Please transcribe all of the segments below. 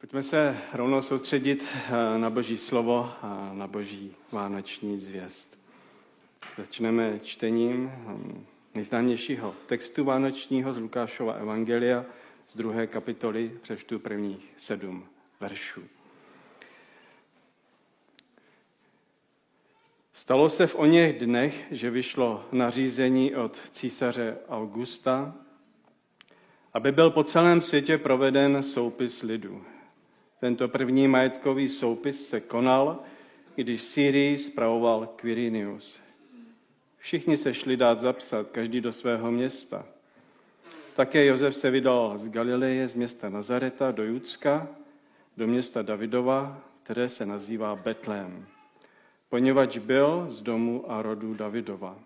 Pojďme se rovnou soustředit eh, na Boží slovo a na Boží vánoční zvěst. Začneme čtením hm, nejznámějšího textu vánočního z Lukášova Evangelia z druhé kapitoly, přečtu prvních sedm veršů. Stalo se v oněch dnech, že vyšlo nařízení od císaře Augusta, aby byl po celém světě proveden soupis lidu. Tento první majetkový soupis se konal, když Syrii spravoval Quirinius. Všichni se šli dát zapsat, každý do svého města. Také Josef se vydal z Galileje, z města Nazareta do Judska, do města Davidova, které se nazývá Betlém, poněvadž byl z domu a rodu Davidova,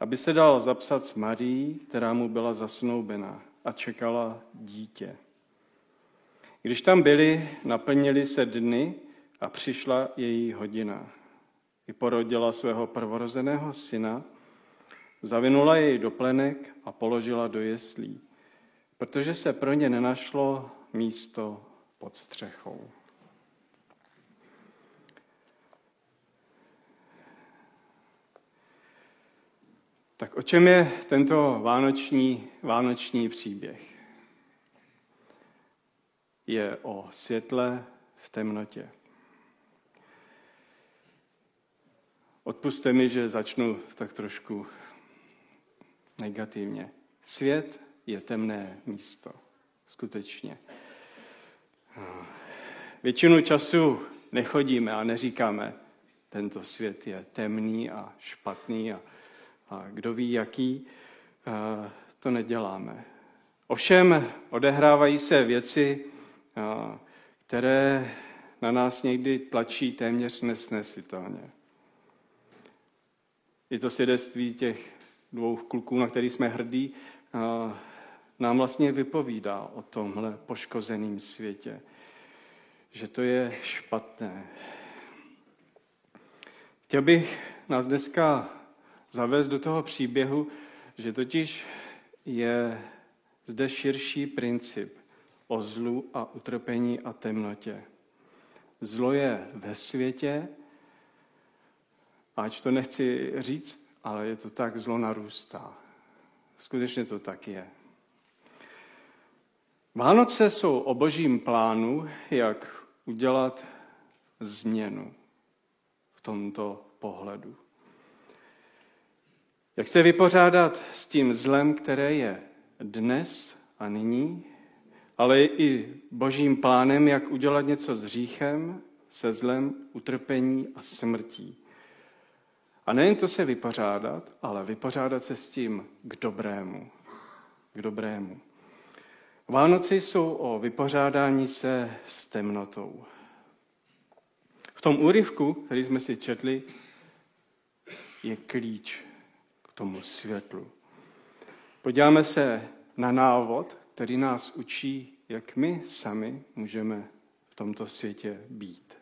aby se dal zapsat s Marií, která mu byla zasnoubena a čekala dítě. Když tam byli, naplnili se dny a přišla její hodina. I porodila svého prvorozeného syna, zavinula jej do plenek a položila do jeslí, protože se pro ně nenašlo místo pod střechou. Tak o čem je tento vánoční, vánoční příběh? Je o světle v temnotě. Odpuste mi, že začnu tak trošku negativně. Svět je temné místo. Skutečně. Většinu času nechodíme a neříkáme, tento svět je temný a špatný a a kdo ví jaký, to neděláme. Ovšem odehrávají se věci, které na nás někdy tlačí téměř nesnesitelně. Je to svědectví těch dvou kluků, na který jsme hrdí, nám vlastně vypovídá o tomhle poškozeném světě, že to je špatné. Chtěl bych nás dneska zavést do toho příběhu, že totiž je zde širší princip o zlu a utrpení a temnotě. Zlo je ve světě, ač to nechci říct, ale je to tak, zlo narůstá. Skutečně to tak je. Vánoce jsou o božím plánu, jak udělat změnu v tomto pohledu. Jak se vypořádat s tím zlem, které je dnes a nyní, ale i božím plánem, jak udělat něco s hříchem, se zlem, utrpení a smrtí. A nejen to se vypořádat, ale vypořádat se s tím k dobrému. K dobrému. Vánoci jsou o vypořádání se s temnotou. V tom úryvku, který jsme si četli, je klíč tomu světlu. Podíváme se na návod, který nás učí, jak my sami můžeme v tomto světě být.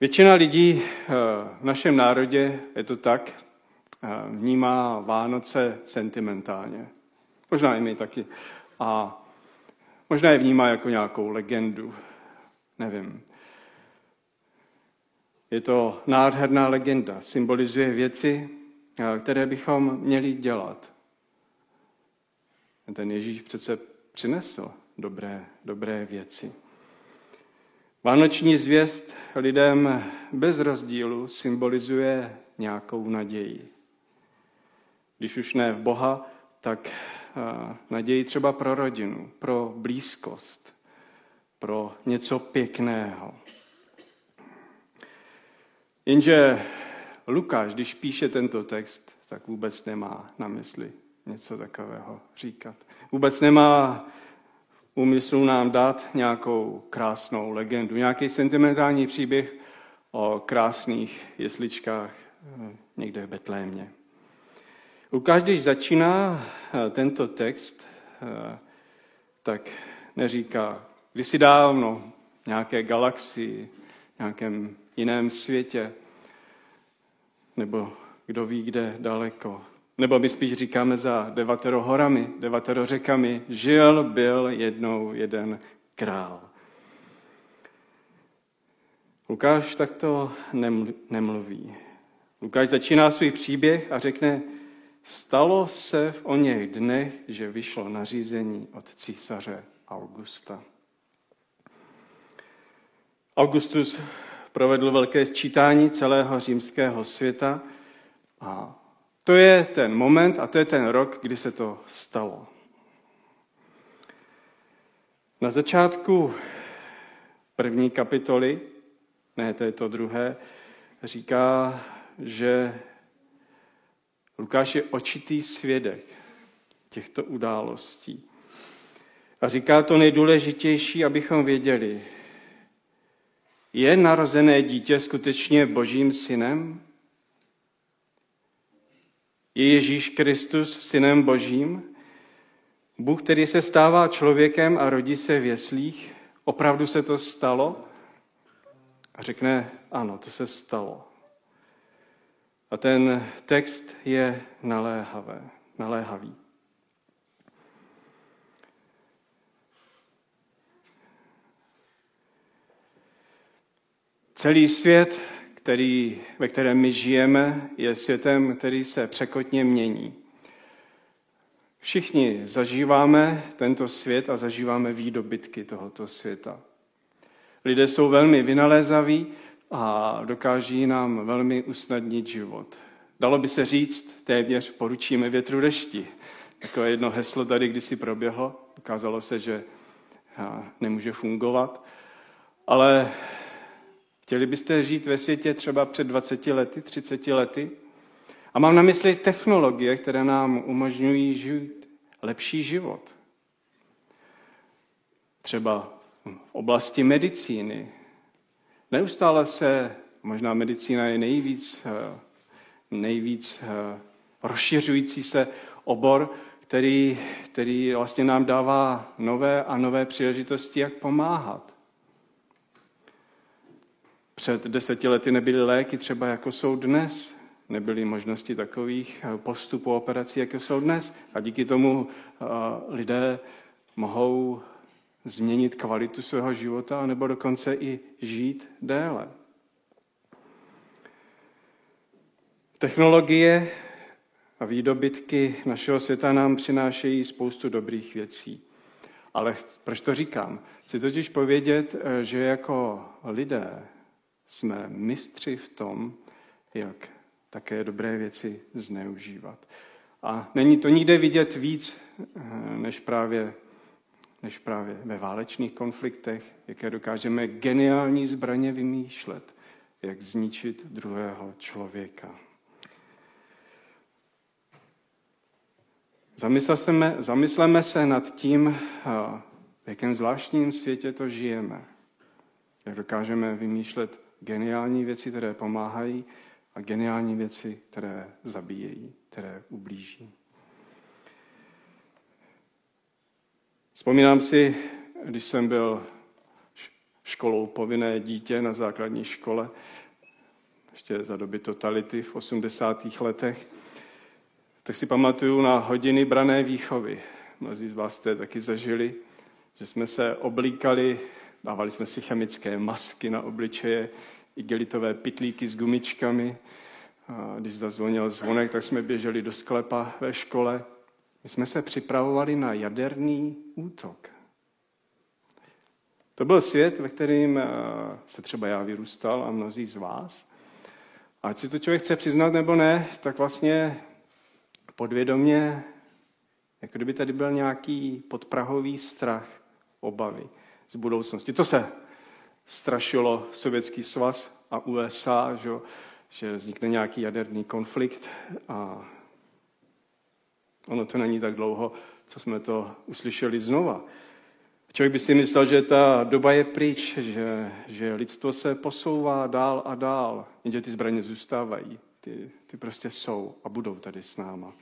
Většina lidí eh, v našem národě je to tak, eh, vnímá Vánoce sentimentálně. Možná i my taky. A možná je vnímá jako nějakou legendu. Nevím. Je to nádherná legenda, symbolizuje věci, eh, které bychom měli dělat. Ten Ježíš přece přinesl dobré, dobré věci. Vánoční zvěst lidem bez rozdílu symbolizuje nějakou naději. Když už ne v Boha, tak naději třeba pro rodinu, pro blízkost, pro něco pěkného. Jenže Lukáš, když píše tento text, tak vůbec nemá na mysli něco takového říkat. Vůbec nemá úmyslu nám dát nějakou krásnou legendu, nějaký sentimentální příběh o krásných jesličkách eh, někde v Betlémě. Lukáš, když začíná eh, tento text, eh, tak neříká, kdysi dávno, nějaké galaxii, nějakém jiném světě, nebo kdo ví, kde daleko. Nebo my spíš říkáme za devatero horami, devatero řekami, žil, byl jednou jeden král. Lukáš takto nemluví. Lukáš začíná svůj příběh a řekne, stalo se v o něch dnech, že vyšlo nařízení od císaře Augusta. Augustus provedl velké sčítání celého římského světa a to je ten moment a to je ten rok, kdy se to stalo. Na začátku první kapitoly, ne, to je to druhé, říká, že Lukáš je očitý svědek těchto událostí. A říká to nejdůležitější, abychom věděli. Je narozené dítě skutečně božím synem? Je Ježíš Kristus synem božím? Bůh, který se stává člověkem a rodí se v jeslích? Opravdu se to stalo? A řekne, ano, to se stalo. A ten text je naléhavé, naléhavý. Celý svět, který, ve kterém my žijeme, je světem, který se překotně mění. Všichni zažíváme tento svět a zažíváme výdobytky tohoto světa. Lidé jsou velmi vynalézaví a dokáží nám velmi usnadnit život. Dalo by se říct, téměř poručíme větru dešti. Takové jedno heslo tady kdysi proběhlo, ukázalo se, že nemůže fungovat, ale Chtěli byste žít ve světě třeba před 20 lety, 30 lety? A mám na mysli technologie, které nám umožňují žít lepší život. Třeba v oblasti medicíny. Neustále se, možná medicína je nejvíc, eh, nejvíc eh, rozšiřující se obor, který, který vlastně nám dává nové a nové příležitosti, jak pomáhat. Před deseti lety nebyly léky třeba jako jsou dnes. Nebyly možnosti takových eh, postupů operací, jako jsou dnes. A díky tomu eh, lidé mohou změnit kvalitu svého života, nebo dokonce i žít déle. Technologie a výdobytky našeho světa nám přinášejí spoustu dobrých věcí. Ale proč to říkám? Chci totiž povědět, eh, že jako lidé jsme mistři v tom, jak také dobré věci zneužívat. A není to nikde vidět víc, eh, než právě, než právě ve válečných konfliktech, jaké dokážeme geniální zbraně vymýšlet, jak zničit druhého člověka. Zamysleme, zamysleme se nad tím, eh, v jakém zvláštním světě to žijeme. Jak dokážeme vymýšlet geniální věci, které pomáhají a geniální věci, které zabíjejí, které ublíží. Vzpomínám si, když jsem byl školou povinné dítě na základní škole, ještě za doby totality v 80. letech, tak si pamatuju na hodiny brané výchovy. Mnozí z vás jste taky zažili, že jsme se oblíkali Dávali jsme si chemické masky na obličeje, igelitové pitlíky s gumičkami. A když zazvonil zvonek, tak jsme běželi do sklepa ve škole. My jsme se připravovali na jaderný útok. To byl svět, ve kterým eh, se třeba já vyrůstal a mnozí z vás. A ať si to člověk chce přiznat nebo ne, tak vlastně podvědomě, jako kdyby tady byl nějaký podprahový strach, obavy z budoucnosti. To se strašilo Sovětský svaz a USA, že, že vznikne nějaký jaderný konflikt a ono to není tak dlouho, co jsme to uslyšeli znova. Člověk by si myslel, že ta doba je pryč, že, že lidstvo se posouvá dál a dál, jenže ty zbraně zůstávají. Ty, ty prostě jsou a budou tady s náma.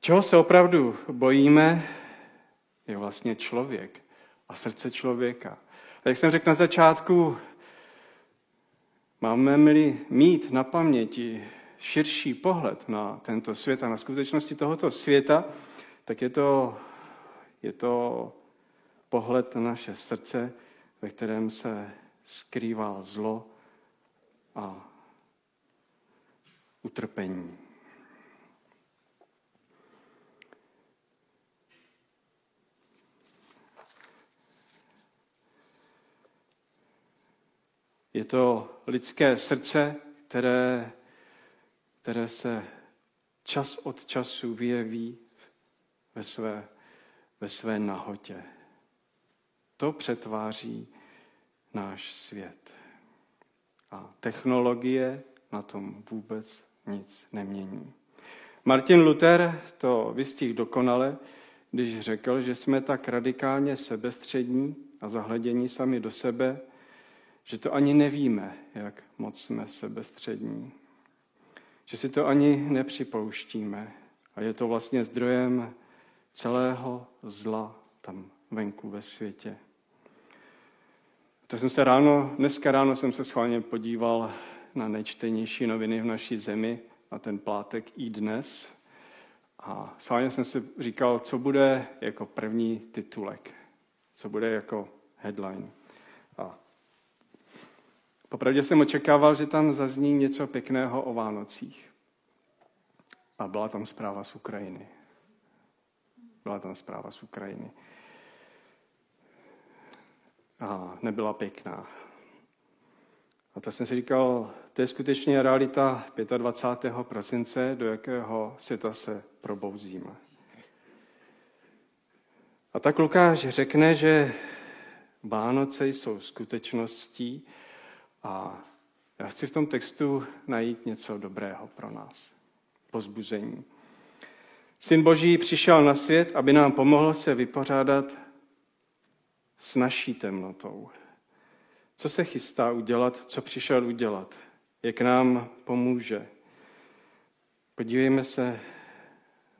Čeho se opravdu bojíme, je vlastně člověk a srdce člověka. A jak jsem řekl na začátku, máme-li mít na paměti, širší pohled na tento svět a na skutečnosti tohoto světa, tak je to, je to pohled na naše srdce, ve kterém se skrývá zlo a utrpení. Je to lidské srdce, které, které se čas od času vyjeví ve své, ve své nahotě. To přetváří náš svět. A technologie na tom vůbec nic nemění. Martin Luther to vystihl dokonale, když řekl, že jsme tak radikálně sebestřední a zahledění sami do sebe, že to ani nevíme, jak moc jsme sebestřední. Že si to ani nepřipouštíme. A je to vlastně zdrojem celého zla tam venku ve světě. Tak jsem se ráno, dneska ráno jsem se schválně podíval na nejčtenější noviny v naší zemi, na ten plátek i dnes. A schválně jsem si říkal, co bude jako první titulek, co bude jako headline. Popravdě jsem očekával, že tam zazní něco pěkného o Vánocích. A byla tam zpráva z Ukrajiny. Byla tam zpráva z Ukrajiny. A nebyla pěkná. A to jsem si říkal, to je skutečně realita 25. prosince, do jakého světa se probouzíme. A tak Lukáš řekne, že Vánoce jsou skutečností a já chci v tom textu najít něco dobrého pro nás. Pozbuzení. Syn Boží přišel na svět, aby nám pomohl se vypořádat s naší temnotou. Co se chystá udělat, co přišel udělat, jak nám pomůže. Podívejme se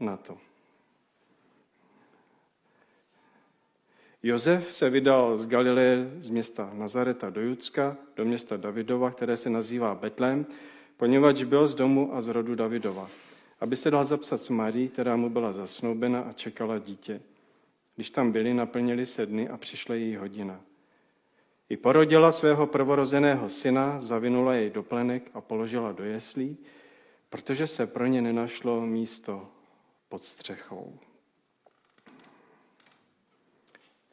na to. Josef se vydal z Galileje, z města Nazareta do Judska, do města Davidova, které se nazývá Betlém, poněvadž byl z domu a z rodu Davidova, aby se dal zapsat s Marí, která mu byla zasnoubena a čekala dítě. Když tam byli, naplnili se dny a přišla její hodina. I porodila svého prvorozeného syna, zavinula jej do plenek a položila do jeslí, protože se pro ně nenašlo místo pod střechou.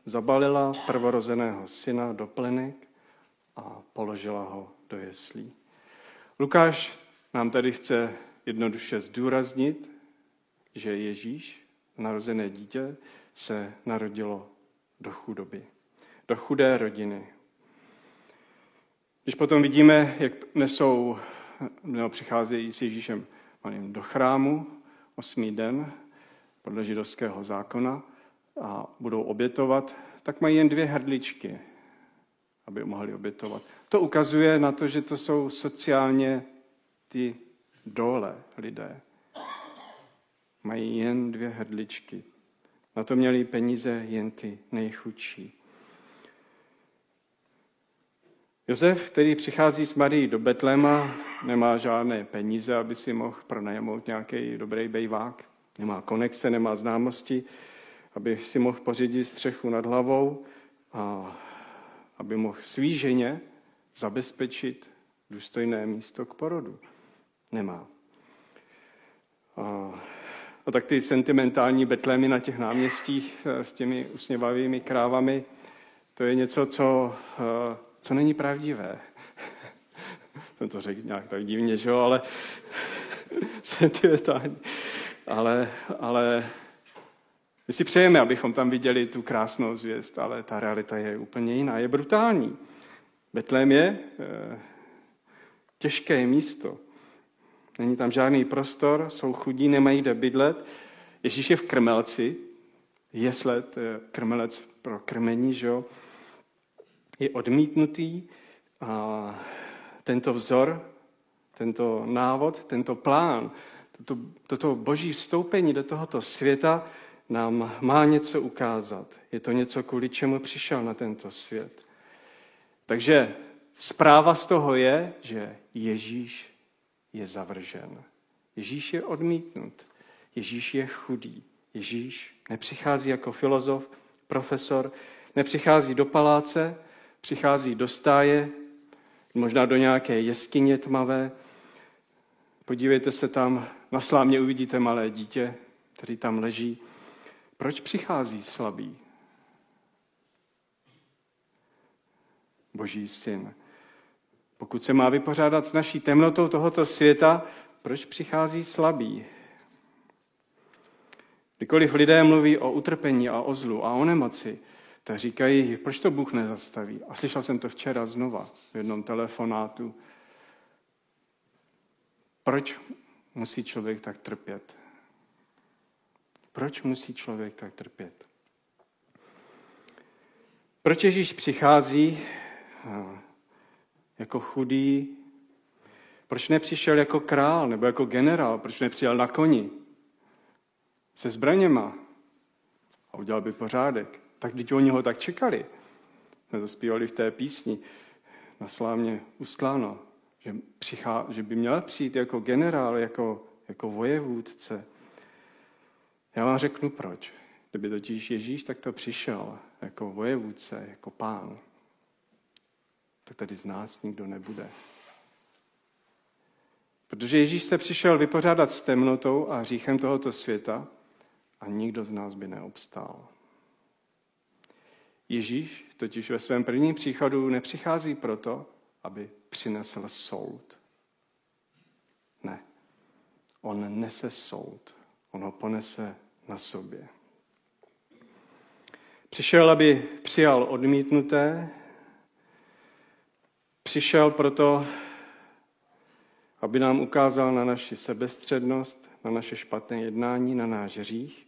Zabalila prvorozeného syna do plenek a položila ho do jeslí. Lukáš nám tady chce jednoduše zdůraznit, že Ježíš, narozené dítě, se narodilo do chudoby, do chudé rodiny. Když potom vidíme, jak nesou, nebo přicházejí s Ježíšem do chrámu osmý den podle židovského zákona a budou obětovat, tak mají jen dvě hrdličky, aby mohli obětovat. To ukazuje na to, že to jsou sociálně ty dole lidé. Mají jen dvě hrdličky. Na to měli peníze jen ty nejchudší. Josef, který přichází s Marí do Betléma, nemá žádné peníze, aby si mohl pronajmout nějaký dobrý bejvák. Nemá konexe, nemá známosti, aby si mohl pořídit střechu nad hlavou a aby mohl svý ženě zabezpečit důstojné místo k porodu. Nemá. A, a tak ty sentimentální betlémy na těch náměstích eh, s těmi usměvavými krávami, to je něco, co, eh, co není pravdivé. Jsem to řekl nějak tak divně, že jo, ale sentimentální. Ale, ale my si přejeme, abychom tam viděli tu krásnou zvěst, ale ta realita je úplně jiná, je brutální. Betlém je e, těžké místo. Není tam žádný prostor, jsou chudí, nemají kde bydlet. Ježíš je v krmelci, jeslet, krmelec pro krmení, že je odmítnutý a tento vzor, tento návod, tento plán, toto, toto boží vstoupení do tohoto světa nám má něco ukázat. Je to něco, kvůli čemu přišel na tento svět. Takže zpráva z toho je, že Ježíš je zavržen. Ježíš je odmítnut. Ježíš je chudý. Ježíš nepřichází jako filozof, profesor, nepřichází do paláce, přichází do stáje, možná do nějaké jeskyně tmavé. Podívejte se tam, na slámě uvidíte malé dítě, který tam leží. Proč přichází slabý? Boží syn. Pokud se má vypořádat s naší temnotou tohoto světa, proč přichází slabý? Kdykoliv lidé mluví o utrpení a o zlu a o nemoci, tak říkají, proč to Bůh nezastaví? A slyšel jsem to včera znova v jednom telefonátu. Proč musí člověk tak trpět? Proč musí člověk tak trpět? Proč Ježíš přichází jako chudý? Proč nepřišel jako král nebo jako generál? Proč nepřijel na koni? Se zbraněma? A udělal by pořádek. Tak když oni ho tak čekali. Jsme to zpívali v té písni na slámě Ustláno, že, přichá, že by měl přijít jako generál, jako, jako vojevůdce. Já vám řeknu proč. Kdyby totiž Ježíš tak to přišel jako vojevůdce, jako pán, tak tady z nás nikdo nebude. Protože Ježíš se přišel vypořádat s temnotou a hříchem tohoto světa a nikdo z nás by neobstál. Ježíš totiž ve svém prvním příchodu nepřichází proto, aby přinesl soud. Ne. On nese soud. On ho ponese na sobě. Přišel, aby přijal odmítnuté, přišel proto, aby nám ukázal na naši sebestřednost, na naše špatné jednání, na náš hřích,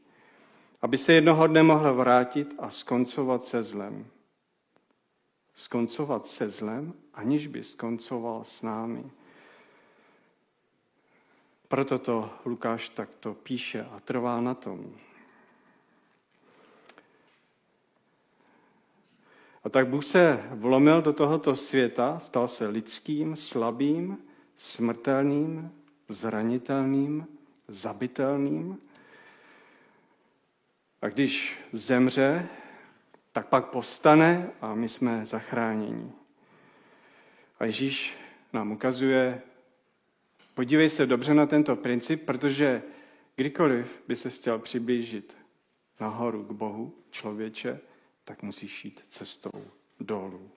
aby se jednoho dne mohl vrátit a skoncovat se zlem. Skoncovat se zlem, aniž by skoncoval s námi. Proto to Lukáš takto píše a trvá na tom. A tak Bůh se vlomil do tohoto světa, stal se lidským, slabým, smrtelným, zranitelným, zabitelným. A když zemře, tak pak povstane a my jsme zachráněni. A Ježíš nám ukazuje, podívej se dobře na tento princip, protože kdykoliv by se chtěl přiblížit nahoru k Bohu, člověče, tak musíš jít cestou dolů.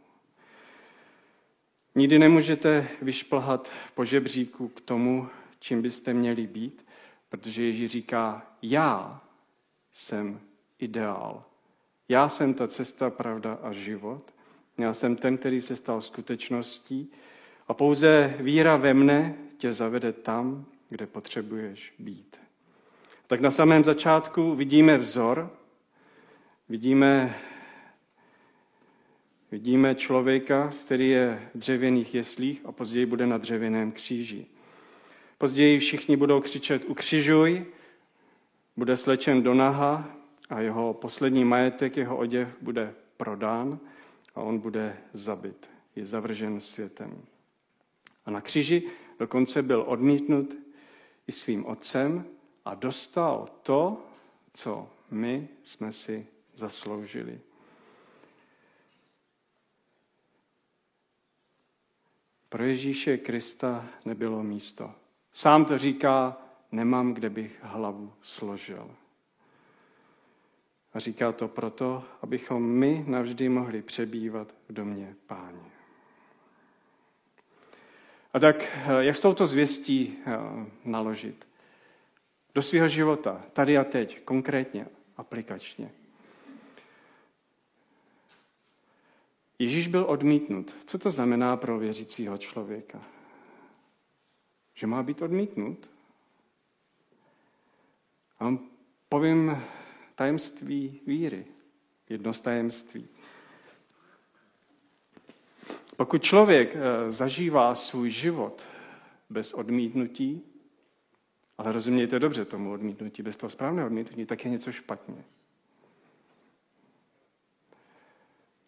Nikdy nemůžete vyšplhat po žebříku k tomu, čím byste měli být, protože Ježíš říká, já jsem ideál. Já jsem ta cesta, pravda a život. Já jsem ten, který se stal skutečností a pouze víra ve mne tě zavede tam, kde potřebuješ být. Tak na samém začátku vidíme vzor, vidíme Vidíme člověka, který je v dřevěných jeslích a později bude na dřevěném kříži. Později všichni budou křičet ukřižuj, bude slečen do naha a jeho poslední majetek, jeho oděv bude prodán a on bude zabit. Je zavržen světem. A na kříži dokonce byl odmítnut i svým otcem a dostal to, co my jsme si zasloužili. Pro Ježíše Krista nebylo místo. Sám to říká, nemám, kde bych hlavu složil. A říká to proto, abychom my navždy mohli přebývat v domě páně. A tak, jak s touto zvěstí eh, naložit? Do svého života, tady a teď, konkrétně, aplikačně. Ježíš byl odmítnut. Co to znamená pro věřícího člověka? Že má být odmítnut? A povím tajemství víry. Jedno z tajemství. Pokud člověk eh, zažívá svůj život bez odmítnutí, ale rozumějte dobře tomu odmítnutí, bez toho správného odmítnutí, tak je něco špatně.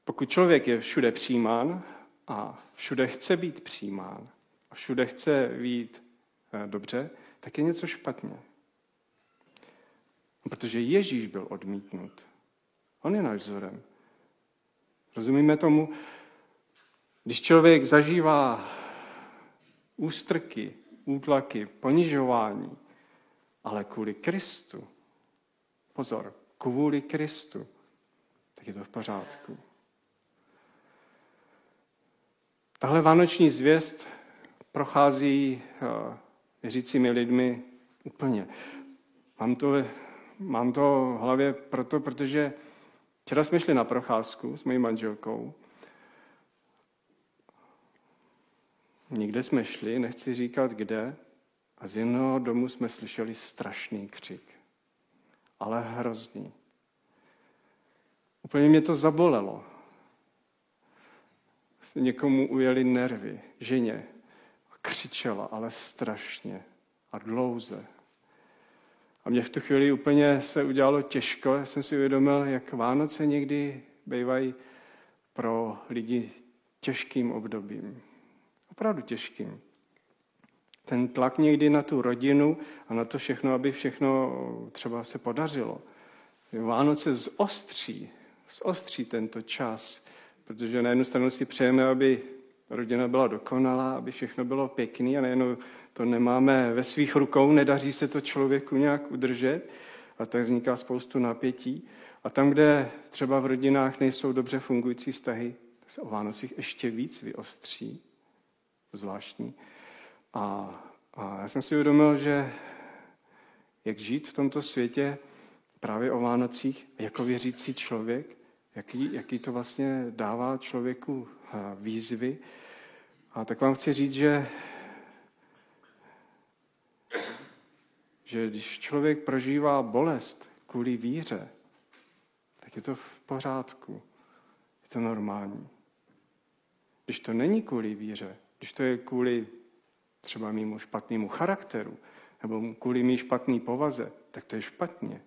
Pokud člověk je všude přijímán a všude chce být přijímán a všude chce být eh, dobře, tak je něco špatně. Protože Ježíš byl odmítnut. On je náš vzorem. Rozumíme tomu? Když člověk zažívá ústrky, útlaky, ponižování, ale kvůli Kristu, pozor, kvůli Kristu, tak je to v pořádku. Tahle vánoční zvěst prochází eh, věřícími lidmi úplně. Mám to, mám to v hlavě proto, protože včera jsme šli na procházku s mojí manželkou. Nikde jsme šli, nechci říkat kde, a z jednoho domu jsme slyšeli strašný křik. Ale hrozný. Úplně mě to zabolelo. Někomu ujeli nervy, ženě. Křičela, ale strašně a dlouze. A mě v tu chvíli úplně se udělalo těžko. Já jsem si uvědomil, jak Vánoce někdy bývají pro lidi těžkým obdobím. Opravdu těžkým. Ten tlak někdy na tu rodinu a na to všechno, aby všechno třeba se podařilo. Vánoce zostří, zostří tento čas, protože na jednu stranu si přejeme, aby rodina byla dokonalá, aby všechno bylo pěkné a nejenom to nemáme ve svých rukou, nedaří se to člověku nějak udržet a tak vzniká spoustu napětí. A tam, kde třeba v rodinách nejsou dobře fungující vztahy, to se o Vánocích ještě víc vyostří. Zvláštní. A, a já jsem si uvědomil, že jak žít v tomto světě právě o Vánocích jako věřící člověk, jaký, jaký to vlastně dává člověku eh, výzvy. A tak vám chci říct, že, že když člověk prožívá bolest kvůli víře, tak je to v pořádku. Je to normální. Když to není kvůli víře, když to je kvůli třeba mýmu špatnému charakteru, nebo kvůli mý špatný povaze, tak to je špatně.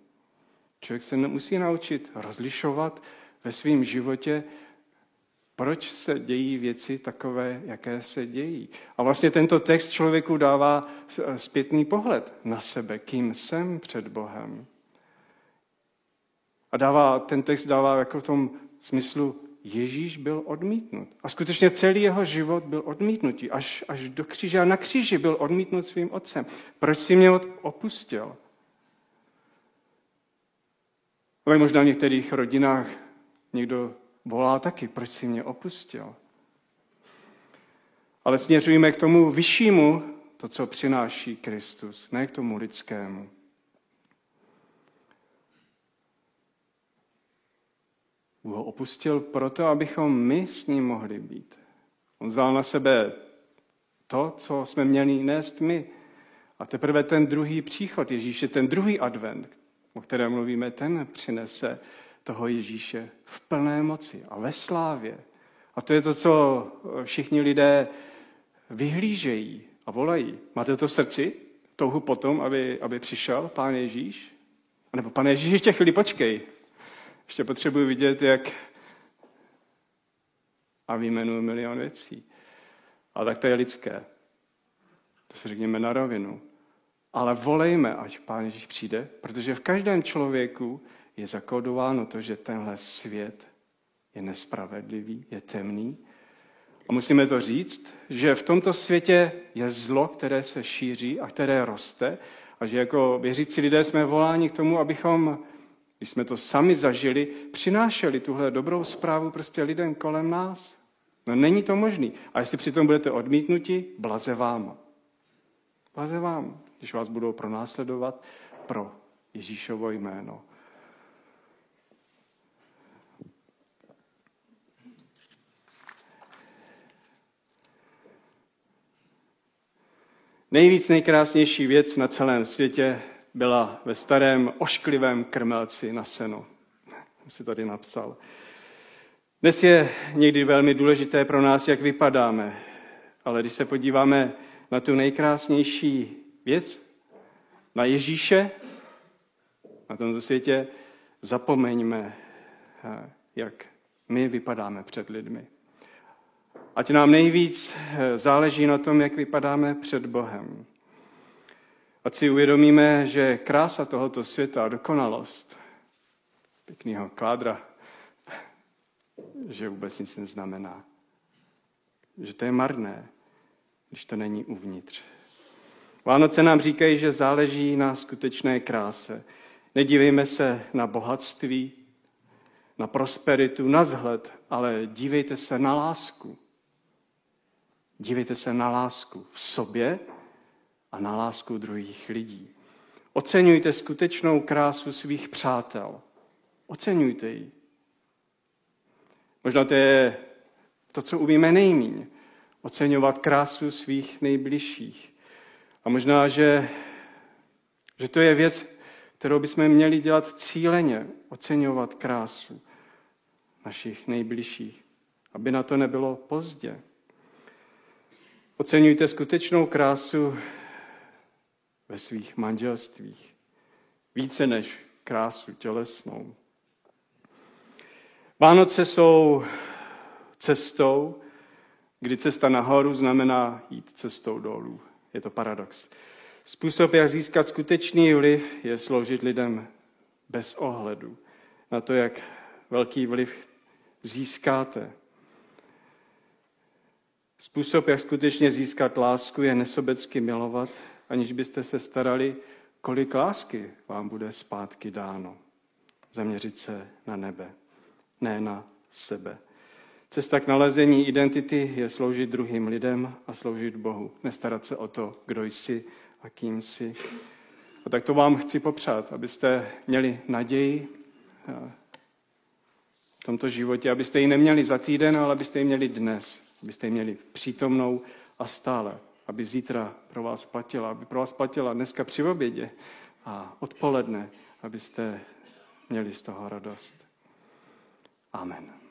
Člověk se musí naučit rozlišovat ve svém životě, proč se dějí věci takové, jaké se dějí. A vlastně tento text člověku dává zpětný pohled na sebe, kým jsem před Bohem. A dává, ten text dává jako v tom smyslu, Ježíš byl odmítnut. A skutečně celý jeho život byl odmítnutý. Až, až do kříže a na kříži byl odmítnut svým otcem. Proč si mě opustil? Ale možná v některých rodinách někdo volá taky, proč si mě opustil? Ale směřujeme k tomu vyššímu, to, co přináší Kristus, ne k tomu lidskému. Bůh ho opustil proto, abychom my s ním mohli být. On vzal na sebe to, co jsme měli nést my. A teprve ten druhý příchod Ježíše, ten druhý advent, o kterém mluvíme, ten přinese toho Ježíše v plné moci a ve slávě. A to je to, co všichni lidé vyhlížejí a volají. Máte to v srdci? Touhu potom, aby, aby přišel pán Ježíš? A nebo pane Ježíš, ještě chvíli počkej. Ještě potřebuji vidět, jak a vyjmenuji milion věcí. A tak to je lidské. To si řekněme na rovinu. Ale volejme, ať Pán Ježíš přijde, protože v každém člověku je zakódováno to, že tenhle svět je nespravedlivý, je temný. A musíme to říct, že v tomto světě je zlo, které se šíří a které roste a že jako věřící lidé jsme voláni k tomu, abychom když jsme to sami zažili, přinášeli tuhle dobrou zprávu prostě lidem kolem nás. No není to možný. A jestli přitom budete odmítnuti, blaze vám. Blaze vám, když vás budou pronásledovat pro Ježíšovo jméno. Nejvíc nejkrásnější věc na celém světě byla ve starém ošklivém krmelci na seno. Už si tady napsal. Dnes je někdy velmi důležité pro nás, jak vypadáme, ale když se podíváme na tu nejkrásnější věc, na Ježíše, na tomto světě, zapomeňme, eh, jak my vypadáme před lidmi. Ať nám nejvíc eh, záleží na tom, jak vypadáme před Bohem. Ať si uvědomíme, že krása tohoto světa dokonalost pěkného kládra, že vůbec nic neznamená. Že to je marné, když to není uvnitř. Vánoce nám říkají, že záleží na skutečné kráse. Nedívejme se na bohatství, na prosperitu, na zhled, ale dívejte se na lásku. Dívejte se na lásku v sobě na lásku druhých lidí. Oceňujte skutečnou krásu svých přátel. Oceňujte ji. Možná to je to, co umíme nejmíň. Oceňovat krásu svých nejbližších. A možná, že, že to je věc, kterou bychom měli dělat cíleně, oceňovat krásu našich nejbližších, aby na to nebylo pozdě. Oceňujte skutečnou krásu ve svých manželstvích. Více než krásu tělesnou. Vánoce jsou cestou, kdy cesta nahoru znamená jít cestou dolů. Je to paradox. Způsob, jak získat skutečný vliv, je sloužit lidem bez ohledu na to, jak velký vliv získáte. Způsob, jak skutečně získat lásku, je nesobecky milovat, aniž byste se starali, kolik lásky vám bude zpátky dáno. Zaměřit se na nebe, ne na sebe. Cesta k nalezení identity je sloužit druhým lidem a sloužit Bohu. Nestarat se o to, kdo jsi a kým jsi. A tak to vám chci popřát, abyste měli naději eh, v tomto životě, abyste ji neměli za týden, ale abyste ji měli dnes, abyste ji měli přítomnou a stále, aby zítra pro vás platila, aby pro vás platila dneska při obědě a odpoledne, abyste měli z toho radost. Amen.